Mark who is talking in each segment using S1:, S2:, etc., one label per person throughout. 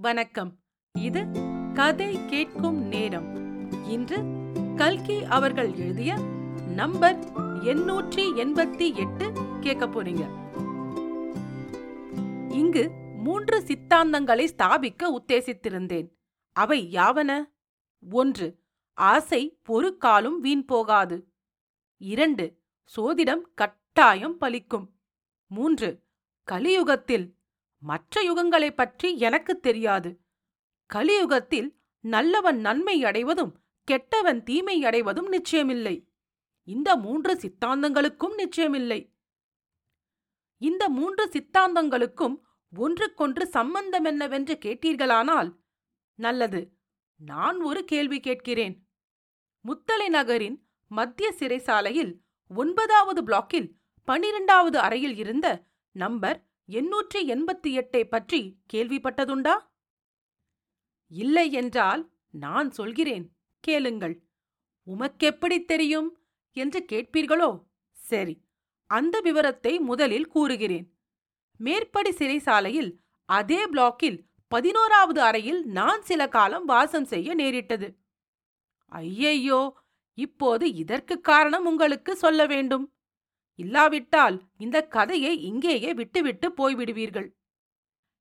S1: வணக்கம். இது கதை கேட்கும் நேரம். இன்று கல்கி அவர்கள் எழுதிய நம்பர் எண்ணூற்றி எண்பத்தி எட்டு கேட்க போறீங்க. இங்கு மூன்று சித்தாந்தங்களை ஸ்தாபிக்க உத்தேசித்திருந்தேன். அவை யாவன? ஒன்று ஆசை ஒரு காலும் வீண் போகாது. இரண்டு சோதிடம் கட்டாயம் பலிக்கும். மூன்று கலியுகத்தில் மற்ற யுகங்களைப் பற்றி எனக்குத் தெரியாது. கலியுகத்தில் நல்லவன் நன்மை அடைவதும் கெட்டவன் தீமை அடைவதும் நிச்சயமில்லை. இந்த மூன்று சித்தாந்தங்களுக்கும் நிச்சயமில்லை. இந்த மூன்று சித்தாந்தங்களுக்கும் ஒன்றுக்கொன்று சம்பந்தம் என்னவென்று கேட்டீர்களானால் நல்லது. நான் ஒரு கேள்வி கேட்கிறேன். முத்தலை நகரின் மத்திய சிறைசாலையில் ஒன்பதாவது பிளாக்கில் பனிரெண்டாவது அறையில் இருந்த நம்பர் எண்ணூற்றி எண்பத்தி எட்டை பற்றி கேள்விப்பட்டதுண்டா? இல்லை என்றால் நான் சொல்கிறேன் கேளுங்கள். உமக்கெப்படி தெரியும் என்று கேட்பீர்களோ? சரி அந்த விவரத்தை முதலில் கூறுகிறேன். மேற்படி சிறைசாலையில் அதே பிளாக்கில் பதினோராவது அறையில் நான் சில காலம் வாசம் செய்ய நேரிட்டது. ஐயையோ இப்போது இதற்கு காரணம் உங்களுக்கு சொல்ல வேண்டும். இல்லாவிட்டால் இந்த கதையை இங்கேயே விட்டுவிட்டு போய்விடுவீர்கள்.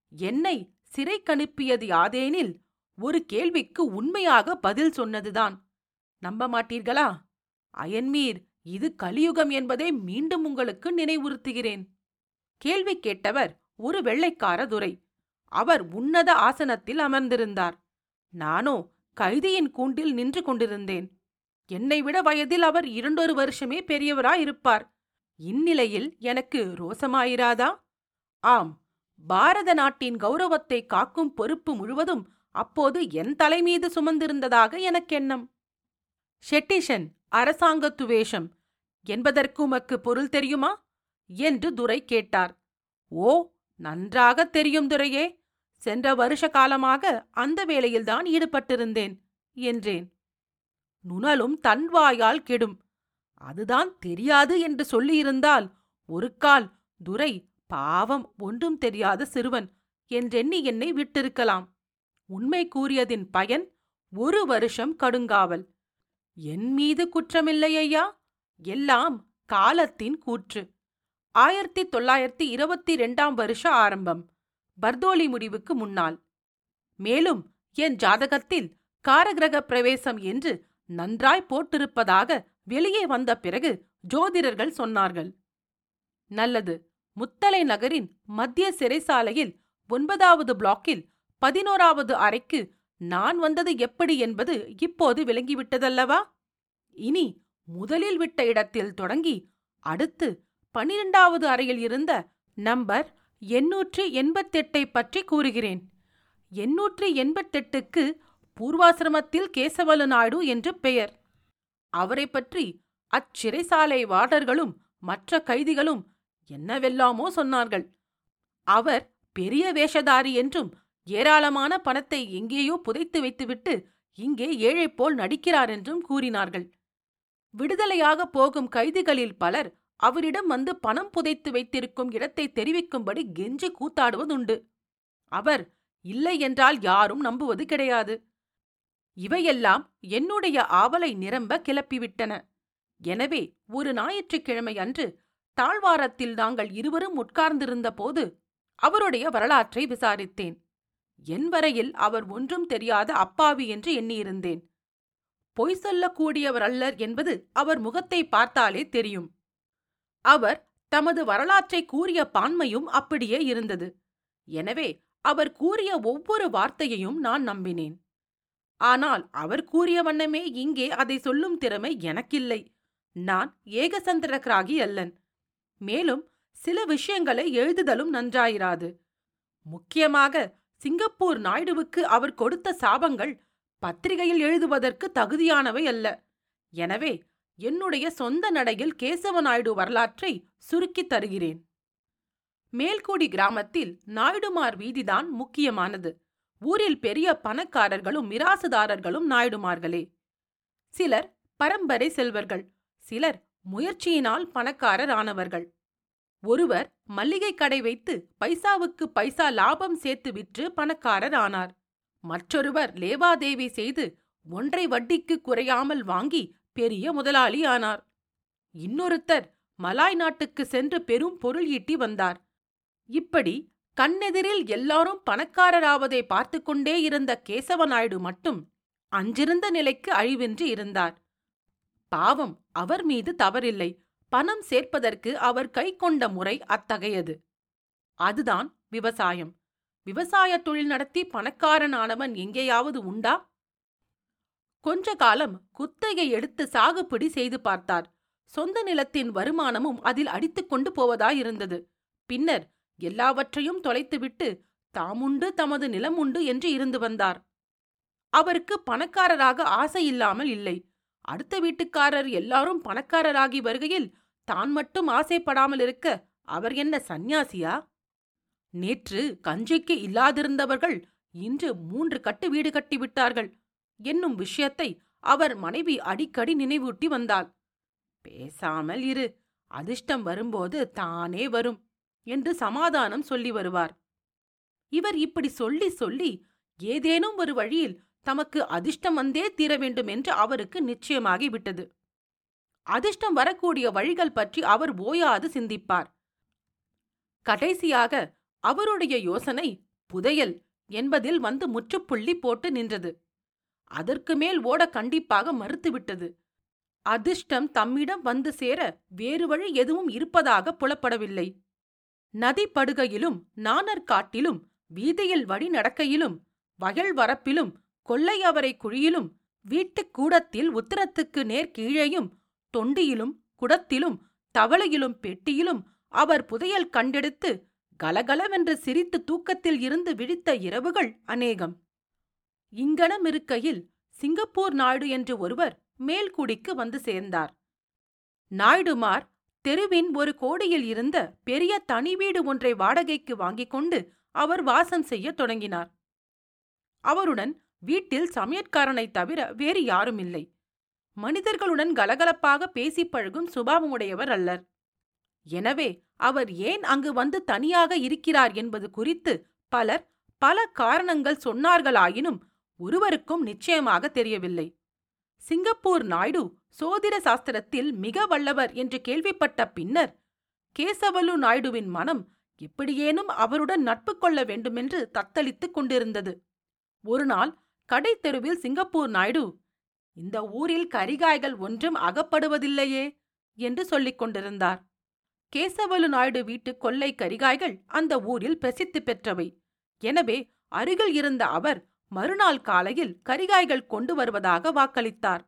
S1: என்னை சிறைக்கனுப்பியது யாதேனில் ஒரு கேள்விக்கு உண்மையாக பதில் சொன்னதுதான். நம்ப மாட்டீர்களா? அயன்மீர் இது கலியுகம் என்பதை மீண்டும் உங்களுக்கு நினைவுறுத்துகிறேன். கேள்வி கேட்டவர் ஒரு வெள்ளைக்கார துரை. அவர் உன்னத ஆசனத்தில் அமர்ந்திருந்தார். நானோ கைதியின் கூண்டில் நின்று கொண்டிருந்தேன். என்னை விட வயதில் அவர் இரண்டொரு வருஷமே பெரியவராயிருப்பார். இந்நிலையில் எனக்கு ரோசமாயிராதா? ஆம் பாரத நாட்டின் கௌரவத்தை காக்கும் பொறுப்பு முழுவதும் அப்போது என் தலைமீது சுமந்திருந்ததாக எனக்கெண்ணம் ஷெட்டிஷன் அரசாங்க துவேஷம் என்பதற்கு உமக்கு பொருள் தெரியுமா? என்று துரை கேட்டார். ஓ நன்றாக தெரியும் துரையே. சென்ற வருஷ காலமாக அந்த வேலையில்தான் ஈடுபட்டிருந்தேன் என்றேன். நுணலும் தன் வாயால் கெடும். அதுதான் தெரியாது என்று சொல்லியிருந்தால் ஒரு கால் துரை பாவம் ஒன்றும் தெரியாத சிறுவன் என்றெண்ணி என்னை விட்டிருக்கலாம். உண்மை கூறியதின் பயன் ஒரு வருஷம் கடுங்காவல். என் மீது குற்றமில்லை ஐயா. எல்லாம் காலத்தின் கூற்று. ஆயிரத்தி தொள்ளாயிரத்தி இருபத்தி ரெண்டாம் வருஷ ஆரம்பம். பர்தோலி முடிவுக்கு முன்னால். மேலும் என் ஜாதகத்தில் காரகிரக பிரவேசம் என்று நன்றாய் போட்டிருப்பதாக வெளியே வந்த பிறகு ஜோதிடர்கள் சொன்னார்கள். நல்லது. முத்தலை நகரின் மத்திய சிறைசாலையில் ஒன்பதாவது பிளாக்கில் பதினோராவது அறைக்கு நான் வந்தது எப்படி என்பது இப்போது விளங்கிவிட்டதல்லவா? இனி முதலில் விட்ட இடத்தில் தொடங்கி அடுத்து பனிரெண்டாவது அறையில் இருந்த நம்பர் எண்ணூற்று எண்பத்தெட்டை பற்றி கூறுகிறேன். எண்ணூற்று எண்பத்தெட்டுக்கு பூர்வாசிரமத்தில் கேசவலு நாயுடு என்று பெயர். அவரை பற்றி அச்சிறைசாலை வார்டர்களும் மற்ற கைதிகளும் என்னவெல்லாமோ சொன்னார்கள். அவர் பெரிய வேஷதாரி என்றும் ஏராளமான பணத்தை எங்கேயோ புதைத்து வைத்துவிட்டு இங்கே ஏழை போல் நடிக்கிறார் என்றும் கூறினார்கள். விடுதலையாக போகும் கைதிகளில் பலர் அவரிடம் வந்து பணம் புதைத்து வைத்திருக்கும் இடத்தை தெரிவிக்கும்படி கெஞ்சி கூத்தாடுவதுண்டு. அவர் இல்லை என்றால் யாரும் நம்புவது கிடையாது. இவையெல்லாம் என்னுடைய ஆவலை நிரம்ப கிளப்பிவிட்டன. எனவே ஒரு ஞாயிற்றுக்கிழமை அன்று தாழ்வாரத்தில் நாங்கள் இருவரும் உட்கார்ந்திருந்த போது அவருடைய வரலாற்றை விசாரித்தேன். என் வரையில் அவர் ஒன்றும் தெரியாத அப்பாவி என்று எண்ணியிருந்தேன். பொய் சொல்லக்கூடியவர் அல்லர் என்பது அவர் முகத்தை பார்த்தாலே தெரியும். அவர் தமது வரலாற்றை கூறிய பான்மையும் அப்படியே இருந்தது. எனவே அவர் கூறிய ஒவ்வொரு வார்த்தையையும் நான் நம்பினேன். ஆனால் அவர் கூறிய வண்ணமே இங்கே அதை சொல்லும் திறமை எனக்கில்லை. நான் ஏகசந்திரக்ராகி அல்லன். மேலும் சில விஷயங்களை எழுதுதலும் நன்றாயிராது. முக்கியமாக சிங்கப்பூர் நாயுடுவுக்கு அவர் கொடுத்த சாபங்கள் பத்திரிகையில் எழுதுவதற்கு தகுதியானவை அல்ல. எனவே என்னுடைய சொந்த நடையில் கேசவ நாயுடு வரலாற்றை சுருக்கித் தருகிறேன். மேல்கூடி கிராமத்தில் நாயுடுமார் வீதிதான் முக்கியமானது. ஊரில் பெரிய பணக்காரர்களும் மிராசுதாரர்களும் நாயுடுமார்களே. சிலர் பரம்பரை செல்வர்கள் சிலர் முயற்சியினால் பணக்காரர் ஆனவர்கள். ஒருவர் மல்லிகை கடை வைத்து பைசாவுக்கு பைசா லாபம் சேர்த்து விற்று பணக்காரர் ஆனார். மற்றொருவர் லேவாதேவி செய்து ஒன்றை வட்டிக்கு குறையாமல் வாங்கி பெரிய முதலாளி ஆனார். இன்னொருத்தர் மலாய் நாட்டுக்கு சென்று பெரும் பொருள் ஈட்டி வந்தார். இப்படி கண்ணெதிரில் எல்லாரும் பணக்காரராவதை பார்த்து கொண்டே இருந்த கேசவ நாயுடு மட்டும் அஞ்சிருந்த நிலைக்கு அழிவின்றி இருந்தார். பாவம் அவர் மீது தவறில்லை. பணம் சேர்ப்பதற்கு அவர் கை கொண்ட முறை அத்தகையது. அதுதான் விவசாயம். விவசாய தொழில் நடத்தி பணக்காரனானவன் எங்கேயாவது உண்டா? கொஞ்ச காலம் குத்தகை எடுத்து சாகுபடி செய்து பார்த்தார். சொந்த நிலத்தின் வருமானமும் அதில் அடித்துக் கொண்டு போவதாயிருந்தது. பின்னர் எல்லாவற்றையும் தொலைத்துவிட்டு தாமுண்டு தமது நிலம் உண்டு என்று இருந்து வந்தார். அவருக்கு பணக்காரராக ஆசை இல்லாமல் இல்லை. அடுத்த வீட்டுக்காரர் எல்லாரும் பணக்காரராகி வருகையில் தான் மட்டும் ஆசைப்படாமல் இருக்க அவர் என்ன சந்நியாசியா? நேற்று கஞ்சிக்கு இல்லாதிருந்தவர்கள் இன்று மூன்று கட்டு வீடு கட்டிவிட்டார்கள் என்னும் விஷயத்தை அவர் மனைவி அடிக்கடி நினைவூட்டி வந்தாள். பேசாமல் இரு அதிர்ஷ்டம் வரும்போது தானே வரும் என்று சமாதானம் சொல்லி வருவார். இவர் இப்படி சொல்லி சொல்லி ஏதேனும் ஒரு வழியில் தமக்கு அதிர்ஷ்டம் வந்தே தீர வேண்டும் என்று அவருக்கு நிச்சயமாகி விட்டது. அதிர்ஷ்டம் வரக்கூடிய வழிகள் பற்றி அவர் ஓயாது சிந்திப்பார். கடைசியாக அவருடைய யோசனை புதையல் என்பதில் வந்து முற்றுப்புள்ளி போட்டு நின்றது. அதற்கு மேல் ஓட கண்டிப்பாக மறுத்துவிட்டது அதிர்ஷ்டம் தம்மிடம் வந்து சேர வேறு வழி எதுவும் இருப்பதாக புலப்படவில்லை. நதிப்படுகையிலும் நாணற்காட்டிலும் வீதியில் வழி நடக்கையிலும் வயல் வரப்பிலும் கொள்ளையவரை குழியிலும் வீட்டுக் கூடத்தில் உத்தரத்துக்கு நேர் கீழேயும் தொண்டியிலும் குடத்திலும் தவளையிலும் பெட்டியிலும் அவர் புதையல் கண்டெடுத்து கலகலவென்று சிரித்து தூக்கத்தில் இருந்து விழித்த இரவுகள் அநேகம். இங்கனமிருக்கையில் சிங்கப்பூர் நாயுடு என்று ஒருவர் மேல்குடிக்கு வந்து சேர்ந்தார். நாயுடுமார் தெருவின் ஒரு கோடியில் இருந்த பெரிய தனி வீடு ஒன்றை வாடகைக்கு வாங்கிக் கொண்டு அவர் வாசம் செய்யத் தொடங்கினார். அவருடன் வீட்டில் சமையற்காரனைத் தவிர வேறு யாரும் இல்லை மனிதர்களுடன் கலகலப்பாக பேசிப் பழகும் சுபாவமுடையவர் அல்லர். எனவே அவர் ஏன் அங்கு வந்து தனியாக இருக்கிறார் என்பது குறித்து பலர் பல காரணங்கள் சொன்னார்களாயினும் ஒருவருக்கும் நிச்சயமாக தெரியவில்லை. சிங்கப்பூர் நாயுடு சோதிட சாஸ்திரத்தில் மிக வல்லவர் என்று கேள்விப்பட்ட பின்னர் கேசவலு நாயுடுவின் மனம் எப்படியேனும் அவருடன் நட்பு கொள்ள வேண்டுமென்று தத்தளித்துக் கொண்டிருந்தது. ஒருநாள் கடை தெருவில் சிங்கப்பூர் நாயுடு இந்த ஊரில் கரிகாய்கள் ஒன்றும் அகப்படுவதில்லையே என்று சொல்லிக் கொண்டிருந்தார். கேசவலு நாயுடு வீட்டு கொள்ளை கரிகாய்கள் அந்த ஊரில் பிரசித்தி பெற்றவை. எனவே அருகில் இருந்த அவர் மறுநாள் காலையில் கரிகாய்கள் கொண்டு வருவதாக வாக்களித்தார்.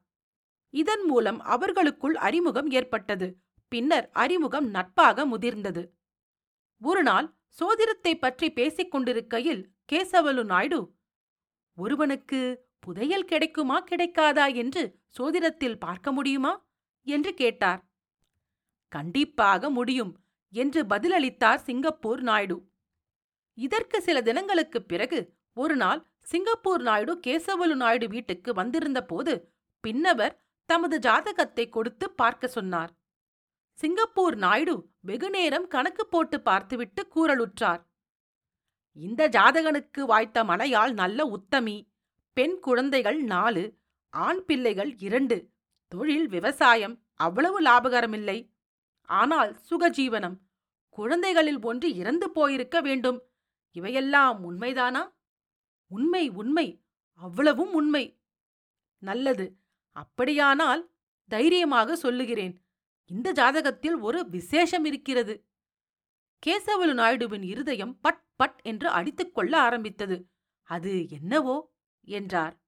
S1: இதன் மூலம் அவர்களுக்குள் அறிமுகம் ஏற்பட்டது. பின்னர் அறிமுகம் நட்பாக முதிர்ந்தது. ஒருநாள் சோதிடத்தை பற்றி பேசிக் கொண்டிருக்கையில் கேசவலு நாயுடு ஒருவனுக்கு புதையல் கிடைக்குமா கிடைக்காதா என்று சோதிடத்தில் பார்க்க முடியுமா? என்று கேட்டார். கண்டிப்பாக முடியும் என்று பதிலளித்தார் சிங்கப்பூர் நாயுடு. இதற்கு சில தினங்களுக்குப் பிறகு ஒரு நாள் சிங்கப்பூர் நாயுடு கேசவலு நாயுடு வீட்டுக்கு வந்திருந்த போது பின்னவர் தமது ஜாதகத்தை கொடுத்து பார்க்க சொன்னார். சிங்கப்பூர் நாயுடு வெகுநேரம் கணக்கு போட்டு பார்த்துவிட்டு கூறலுற்றார். இந்த ஜாதகனுக்கு வாய்த்த மனையாள் நல்ல உத்தமி பெண் குழந்தைகள் நாலு ஆண் பிள்ளைகள் இரண்டு தொழில் விவசாயம் அவ்வளவு லாபகரமில்லை. ஆனால் சுகஜீவனம் குழந்தைகளில் ஒன்று இறந்து போயிருக்க வேண்டும். இவையெல்லாம் உண்மைதானா? உண்மை உண்மை. அவ்வளவும் உண்மை. நல்லது. அப்படியானால் தைரியமாக சொல்லுகிறேன். இந்த ஜாதகத்தில் ஒரு விசேஷம் இருக்கிறது. கேசவலு நாயுடுவின் இருதயம் பட் பட் என்று அடித்துக் கொள்ள ஆரம்பித்தது. அது என்னவோ? என்றார்.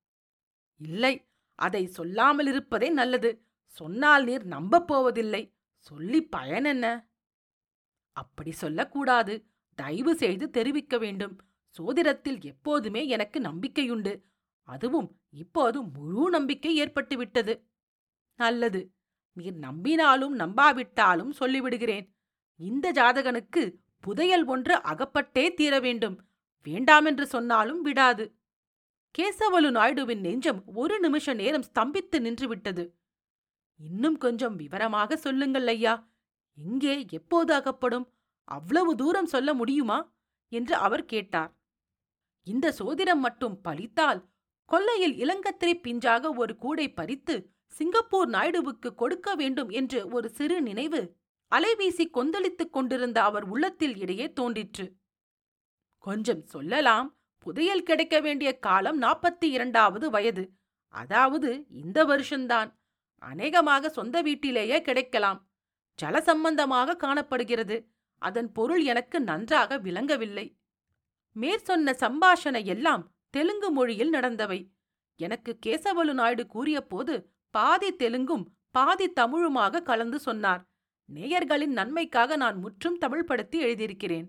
S1: இல்லை. அதை சொல்லாமல் இருப்பதே நல்லது. சொன்னால் நீர் நம்பப் போவதில்லை. சொல்லி பயன் என்ன அப்படி சொல்லக்கூடாது. தயவு செய்து தெரிவிக்க வேண்டும். சோதிடத்தில் எப்போதுமே எனக்கு நம்பிக்கையுண்டு. அதுவும் இப்போது முழு நம்பிக்கை ஏற்பட்டுவிட்டது நல்லது நீர் நம்பினாலும் நம்பாவிட்டாலும் சொல்லிவிடுகிறேன். இந்த ஜாதகனுக்கு புதையல் ஒன்று அகப்பட்டே தீர வேண்டும். வேண்டாமென்று சொன்னாலும் விடாது. கேசவலு நாயுடுவின் நெஞ்சம் ஒரு நிமிஷ நேரம் ஸ்தம்பித்து நின்றுவிட்டது இன்னும் கொஞ்சம் விவரமாக சொல்லுங்கள் ஐயா. எங்கே எப்போது அகப்படும்? அவ்வளவு தூரம் சொல்ல முடியுமா? என்று அவர் கேட்டார். இந்த சோதிடம் மட்டும் பலித்தால் கொல்லையில் இளங்கத்திரை பிஞ்சாக ஒரு கூடை பறித்து சிங்கப்பூர் நாயுடுவுக்கு கொடுக்க வேண்டும் என்று ஒரு சிறு நினைவு அலைவீசி கொந்தளித்துக் கொண்டிருந்த அவர் உள்ளத்தில் இடையே தோன்றிற்று. கொஞ்சம் சொல்லலாம் புதையல் கிடைக்க வேண்டிய காலம் நாற்பத்தி இரண்டாவது வயது. அதாவது இந்த வருஷம்தான். அநேகமாக சொந்த வீட்டிலேயே கிடைக்கலாம். ஜலசம்பந்தமாக காணப்படுகிறது. அதன் பொருள் எனக்கு நன்றாக விளங்கவில்லை. மேற்சொன்ன சம்பாஷணை எல்லாம் தெலுங்கு மொழியில் நடந்தவை. எனக்கு கேசவலு நாயுடு கூறியபோது பாதி தெலுங்கும் பாதி தமிழுமாக கலந்து சொன்னார். நேயர்களின் நன்மைக்காக நான் முற்றும் தமிழ்படுத்தி எழுதியிருக்கிறேன்.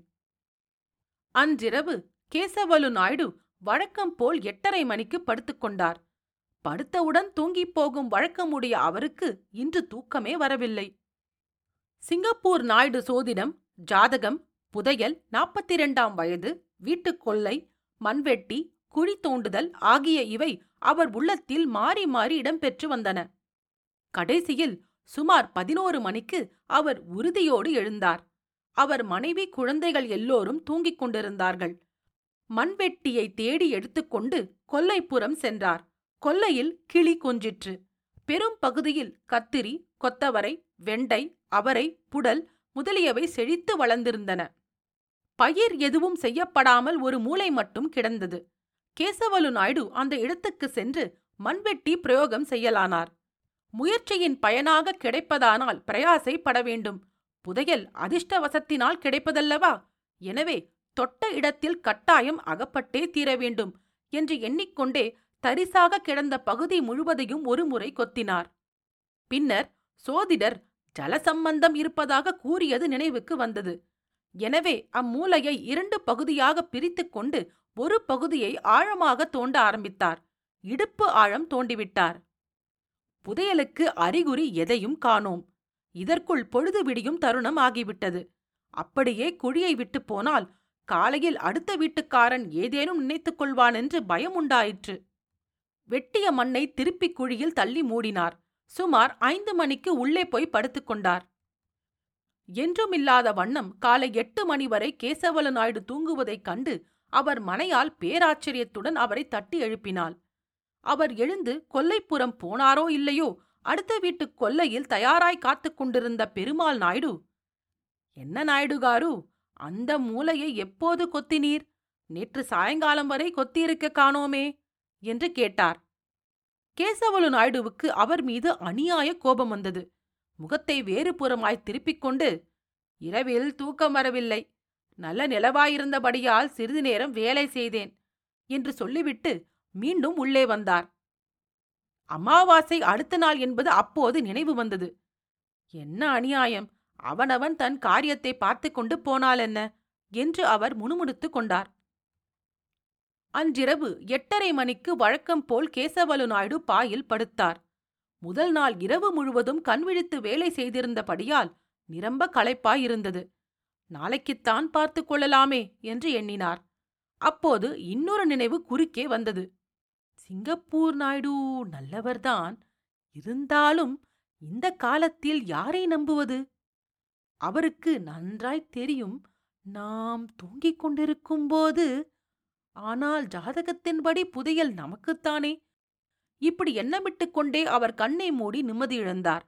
S1: அன்றிரவு கேசவலு நாயுடு வழக்கம் போல் எட்டரை மணிக்கு படுத்துக்கொண்டார் படுத்தவுடன் தூங்கிப் போகும் வழக்கமுடைய அவருக்கு இன்று தூக்கமே வரவில்லை. சிங்கப்பூர் நாயுடு சோதிடம் ஜாதகம் புதையல் நாற்பத்தி இரண்டாம் வயது வீட்டுக் கொள்ளை மண்வெட்டி குழி தோண்டுதல் ஆகிய இவை அவர் உள்ளத்தில் மாறி மாறி இடம்பெற்று வந்தன. கடைசியில் சுமார் பதினோரு மணிக்கு அவர் உறுதியோடு எழுந்தார். அவர் மனைவி குழந்தைகள் எல்லோரும் தூங்கிக் கொண்டிருந்தார்கள். மண்வெட்டியை தேடி எடுத்துக்கொண்டு கொல்லைப்புறம் சென்றார். கொல்லையில் கிளி கொஞ்சிற்று. பெரும் பகுதியில் கத்திரி கொத்தவரை வெண்டை அவரை புடல் முதலியவை செழித்து வளர்ந்திருந்தன. பயிர் எதுவும் செய்யப்படாமல் ஒரு மூளை மட்டும் கிடந்தது. கேசவலு நாயுடு அந்த இடத்துக்கு சென்று மண்வெட்டி பிரயோகம் செய்யலானார். முயற்சியின் பயனாக கிடைப்பதானால் பிரயாசைப்பட வேண்டும். புதையல் அதிர்ஷ்டவசத்தினால் கிடைப்பதல்லவா? எனவே தொட்ட இடத்தில் கட்டாயம் அகப்பட்டே தீர வேண்டும் என்று எண்ணிக்கொண்டே தரிசாக கிடந்த பகுதி முழுவதையும் ஒருமுறை கொத்தினார். பின்னர் சோதிடர் ஜலசம்பந்தம் இருப்பதாக கூறியது நினைவுக்கு வந்தது. எனவே அம்மூலையை இரண்டு பகுதியாக பிரித்துக் கொண்டு ஒரு பகுதியை ஆழமாக தோண்ட ஆரம்பித்தார். இடுப்பு ஆழம் தோண்டிவிட்டார். புதையலுக்கு அறிகுறி எதையும் காணோம். இதற்குள் பொழுது விடியும் தருணம் ஆகிவிட்டது. அப்படியே குழியை விட்டு போனால் காலையில் அடுத்த வீட்டுக்காரன் ஏதேனும் நினைத்துக் கொள்வான் என்று பயம் உண்டாயிற்று. வெட்டிய மண்ணை திருப்பி குழியில் தள்ளி மூடினார். சுமார் ஐந்து மணிக்கு உள்ளே போய் படுத்துக்கொண்டார் என்றுமில்லாத வண்ணம் காலை எட்டு மணி வரை கேசவல நாயுடு தூங்குவதைக் கண்டு அவர் மனையால் பேராச்சரியத்துடன் அவரை தட்டி எழுப்பினாள். அவர் எழுந்து கொல்லைப்புறம் போனாரோ இல்லையோ அடுத்த வீட்டு கொல்லையில் தயாராய் காத்துக் கொண்டிருந்த பெருமாள் நாயுடு என்ன நாயுடுகாரு அந்த மூலையை எப்போது கொத்தினீர்? நேற்று சாயங்காலம் வரை கொத்தியிருக்க காணோமே என்று கேட்டார். கேசவலு நாயுடுவுக்கு அவர் மீது அநியாய கோபம் வந்தது. முகத்தை வேறுபுறமாய் திருப்பிக் கொண்டு இரவில் தூக்கம் வரவில்லை. நல்ல நிலவாயிருந்தபடியால் சிறிது நேரம் வேலை செய்தேன் என்று சொல்லிவிட்டு மீண்டும் உள்ளே வந்தார். அமாவாசை அடுத்த நாள் என்பது அப்போது நினைவு வந்தது. என்ன அநியாயம்? அவனவன் தன் காரியத்தை பார்த்து கொண்டு போனாலென்ன? என்று அவர் முணுமுணுத்துக் கொண்டார். அன்றிரவு எட்டரை மணிக்கு வழக்கம் போல் கேசவலு நாயுடு பாயில் படுத்தார். முதல் நாள் இரவு முழுவதும் கண்விழித்து வேலை செய்திருந்தபடியால் நிரம்ப களைப்பாயிருந்தது. நாளைக்குத்தான் பார்த்து கொள்ளலாமே என்று எண்ணினார். அப்போது இன்னொரு நினைவு குறுக்கே வந்தது. சிங்கப்பூர் நாயுடு நல்லவர்தான். இருந்தாலும் இந்த காலத்தில் யாரை நம்புவது? அவருக்கு நன்றாய் தெரியும். நாம் தூங்கிக் கொண்டிருக்கும் போது ஆனால் ஜாதகத்தின்படி புதையல் நமக்குத்தானே. இப்படி எண்ணமிட்டுக் கொண்டே அவர் கண்ணை மூடி நிம்மதியிழந்தார்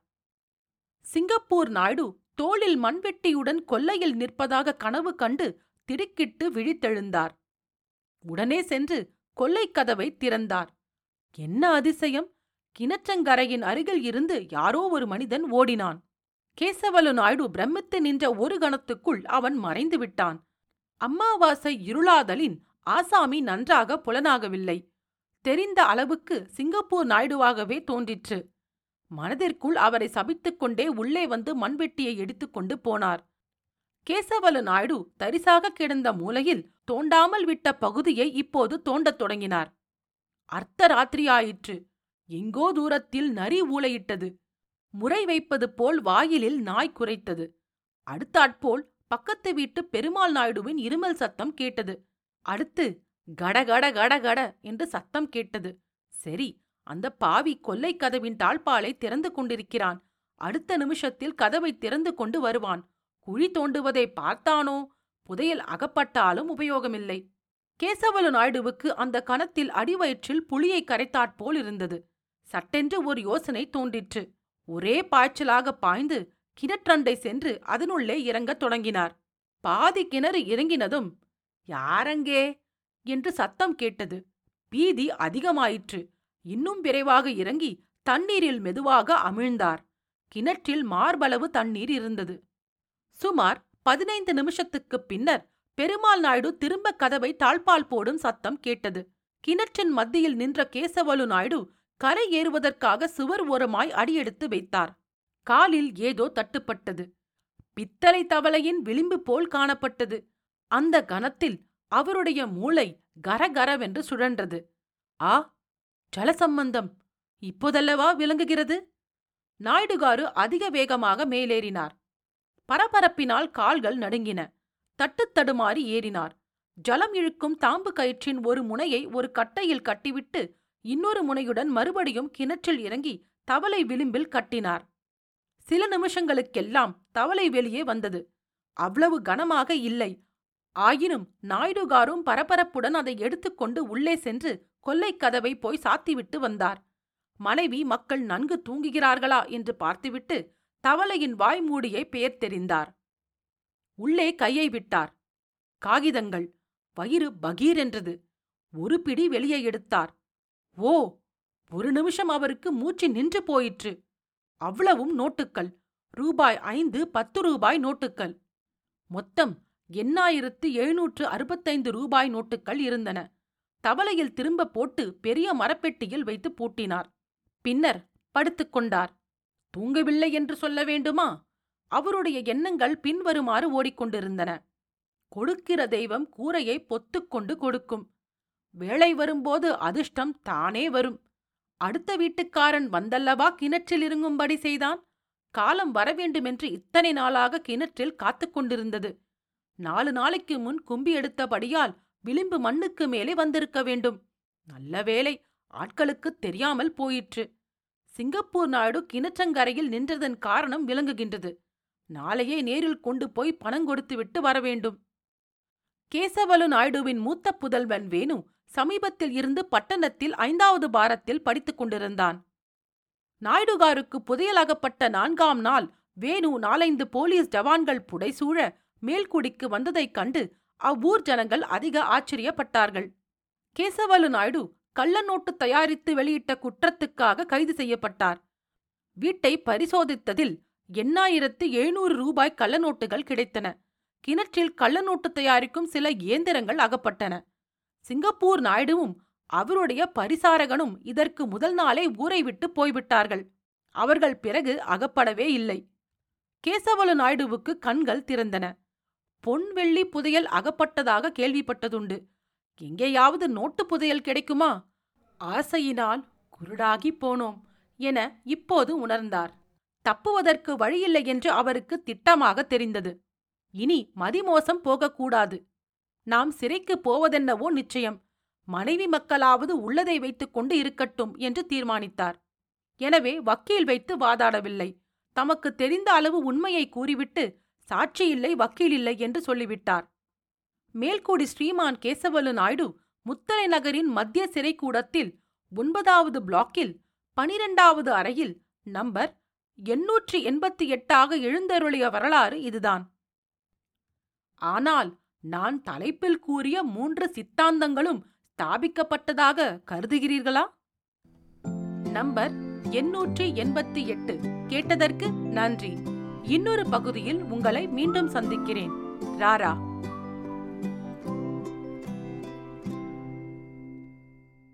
S1: சிங்கப்பூர் நாயுடு தோளில் மண்வெட்டியுடன் கொல்லையில் நிற்பதாக கனவு கண்டு திடுக்கிட்டு விழித்தெழுந்தார். உடனே சென்று கொல்லைக் கதவை திறந்தார். என்ன அதிசயம்! கிணற்றங்கரையின் அருகில் இருந்து யாரோ ஒரு மனிதன் ஓடினான். கேசவலு நாயுடு பிரமித்து நின்ற ஒரு கணத்துக்குள் அவன் மறைந்து விட்டான். அம்மாவாசை இருளாதலின் ஆசாமி நன்றாக புலனாகவில்லை. தெரிந்த அளவுக்கு சிங்கப்பூர் நாயுடுவாகவே தோன்றிற்று. மனதிற்குள் அவரை சபித்துக் கொண்டே உள்ளே வந்து மண்வெட்டியை எடுத்துக்கொண்டு போனார். கேசவலு நாயுடு தரிசாக கிடந்த மூலையில் தோண்டாமல் விட்ட பகுதியை இப்போது தோண்டத் தொடங்கினார். அர்த்த ராத்திரியாயிற்று எங்கோ தூரத்தில் நரி ஊளையிட்டது. முறை வைப்பது போல் வாயிலில் நாய் குறைத்தது அடுத்தாற்போல் பக்கத்து வீட்டு பெருமாள் நாயுடுவின் இருமல் சத்தம் கேட்டது. அடுத்து கடகட கடகட என்று சத்தம் கேட்டது. சரி அந்த பாவி கொல்லை கதவின் தாழ்பாலை திறந்து கொண்டிருக்கிறான். அடுத்த நிமிஷத்தில் கதவை திறந்து கொண்டு வருவான். குழி தோண்டுவதை பார்த்தானோ? புதையல் அகப்பட்டாலும் உபயோகமில்லை. கேசவலு நாயுடுவுக்கு அந்த கணத்தில் அடிவயிற்றில் புளியை கரைத்தாற்போல் இருந்தது. சட்டென்று ஒரு யோசனை தோன்றிற்று. ஒரே பாய்ச்சலாக பாய்ந்து கிணற்றண்டை சென்று அதனுள்ளே இறங்கத் தொடங்கினார். பாதி கிணறு இறங்கினதும் யாரங்கே என்று சத்தம் கேட்டது. பீதி அதிகமாயிற்று. இன்னும் விரைவாக இறங்கி தண்ணீரில் மெதுவாக அமிழ்ந்தார். கிணற்றில் மார்பளவு தண்ணீர் இருந்தது. சுமார் பதினைந்து நிமிஷத்துக்குப் பின்னர் பெருமாள் நாயுடு திரும்ப கதவை தாழ்பால் போடும் சத்தம் கேட்டது. கிணற்றின் மத்தியில் நின்ற கேசவலு நாயுடு கரை ஏறுவதற்காக சுவர் ஓரமாய் அடியெடுத்து வைத்தார். காலில் ஏதோ தட்டுப்பட்டது. பித்தளை தவளையின் விளிம்பு போல் காணப்பட்டது. அந்த கணத்தில் அவருடைய மூளை கரகரவென்று சுழன்றது. ஆ ஜலசம்பந்தம் இப்போதல்லவா விளங்குகிறது? நாயுடுகாரு அதிக வேகமாக மேலேறினார். பரபரப்பினால் கால்கள் நடுங்கின. தட்டுத் தடுமாறி ஏறினார். ஜலம் இழுக்கும் தாம்பு கயிற்றின் ஒரு முனையை ஒரு கட்டையில் கட்டிவிட்டு இன்னொரு முனையுடன் மறுபடியும் கிணற்றில் இறங்கி தவளை விளிம்பில் கட்டினார். சில நிமிஷங்களுக்கெல்லாம் தவளை வெளியே வந்தது. அவ்வளவு கனமாக இல்லை. ஆயினும் நாயுடுகாரும் பரபரப்புடன் அதை எடுத்துக்கொண்டு உள்ளே சென்று கொல்லைக் கதவை போய் சாத்திவிட்டு வந்தார். மனைவி மக்கள் நன்கு தூங்குகிறார்களா? என்று பார்த்துவிட்டு தவளையின் வாய்மூடியை பெயர் தெரிந்தார். உள்ளே கையை விட்டார். காகிதங்கள் வயிறு பகீர் என்றது. ஒரு பிடி வெளியே எடுத்தார். ஓ ஒரு நிமிஷம் அவருக்கு மூச்சு நின்று போயிற்று. அவ்வளவும் நோட்டுக்கள். ரூபாய் ஐந்து பத்து ரூபாய் நோட்டுக்கள். மொத்தம் எண்ணாயிரத்து எழுநூற்று அறுபத்தைந்து ரூபாய் நோட்டுகள் இருந்தன. தவளையில் திரும்ப போட்டு பெரிய மரப்பெட்டியில் வைத்து பூட்டினார். பின்னர் படுத்துக்கொண்டார் தூங்கவில்லை என்று சொல்ல வேண்டுமா? அவருடைய எண்ணங்கள் பின்வருமாறு ஓடிக்கொண்டிருந்தன. கொடுக்கிற தெய்வம் கூரையை பொத்துக்கொண்டு கொடுக்கும். வேலை வரும்போது அதிர்ஷ்டம் தானே வரும். அடுத்த வீட்டுக்காரன் வந்தல்லவா கிணற்றில் இறங்கும்படி செய்தான்? காலம் வரவேண்டுமென்று இத்தனை நாளாக கிணற்றில் காத்துக் கொண்டிருந்தது. நாலு நாளைக்கு முன் கும்பி எடுத்தபடியால் விளிம்பு மண்ணுக்கு மேலே வந்திருக்க வேண்டும். நல்ல வேலை ஆட்களுக்கு தெரியாமல் போயிற்று. சிங்கப்பூர் நாயுடு கிணற்றங்கரையில் நின்றதன் காரணம் விளங்குகின்றது. நாளையே நேரில் கொண்டு போய் பணம் கொடுத்துவிட்டு வரவேண்டும் கேசவலு நாயுடுவின் மூத்த புதல்வன் வேணு சமீபத்தில் இருந்து பட்டணத்தில் ஐந்தாவது பாரத்தில் படித்துக் கொண்டிருந்தான். நாயுடுகாருக்கு புதையலாகப்பட்ட நான்காம் நாள் வேணு நாலைந்து போலீஸ் ஜவான்கள் புடைசூழ மேல்குடிக்கு வந்ததைக் கண்டு அவ்வூர் ஜனங்கள் அதிக ஆச்சரியப்பட்டார்கள். கேசவலு நாயுடு கள்ள நோட்டு தயாரித்து வெளியிட்ட குற்றத்துக்காக கைது செய்யப்பட்டார். வீட்டை பரிசோதித்ததில் எண்ணாயிரத்து எழுநூறு ரூபாய் கள்ள நோட்டுகள் கிடைத்தன. கிணற்றில் கள்ள நோட்டு தயாரிக்கும் சில இயந்திரங்கள் அகப்பட்டன. சிங்கப்பூர் நாயுடுவும் அவருடைய பரிசாரகனும் இதற்கு முதல் நாளே ஊரை விட்டு போய்விட்டார்கள். அவர்கள் பிறகு அகப்படவே இல்லை. கேசவலு நாயுடுவுக்கு கண்கள் திறந்தன. பொன் வெள்ளி புதையல் அகப்பட்டதாக கேள்விப்பட்டதுண்டு. எங்கேயாவது நோட்டு புதையல் கிடைக்குமா? ஆசையினால் குருடாகி போனோம் என இப்போது உணர்ந்தார். தப்புவதற்கு வழியில்லை என்று அவருக்கு திட்டமாக தெரிந்தது. இனி மதிமோசம் போகக்கூடாது. நாம் சிறைக்கு போவதென்னவோ நிச்சயம். மனைவி மக்களாவது உள்ளதை வைத்துக் கொண்டு இருக்கட்டும் என்று தீர்மானித்தார். எனவே வக்கீல் வைத்து வாதாடவில்லை. தமக்கு தெரிந்த அளவு உண்மையை கூறிவிட்டு சாட்சி இல்லை வக்கீல் இல்லை என்று சொல்லிவிட்டார். மேல்கூடி ஸ்ரீமான் கேசவலு நாயுடு முத்தரை நகரின் மத்திய சிறைக்கூடத்தில் ஒன்பதாவது பிளாக்கில் பனிரெண்டாவது அறையில் நம்பர் எண்ணூற்றி எண்பத்தி எட்டாக எழுந்தருளிய வரலாறு இதுதான். ஆனால் நான் தலைப்பில் கூறிய மூன்று சித்தாந்தங்களும் ஸ்தாபிக்கப்பட்டதாக கருதுகிறீர்களா? நம்பர் எண்ணூற்றி எண்பத்தி எட்டு. கேட்டதற்கு நன்றி. இன்னொரு பகுதியில் உங்களை மீண்டும் சந்திக்கிறேன். ராரா.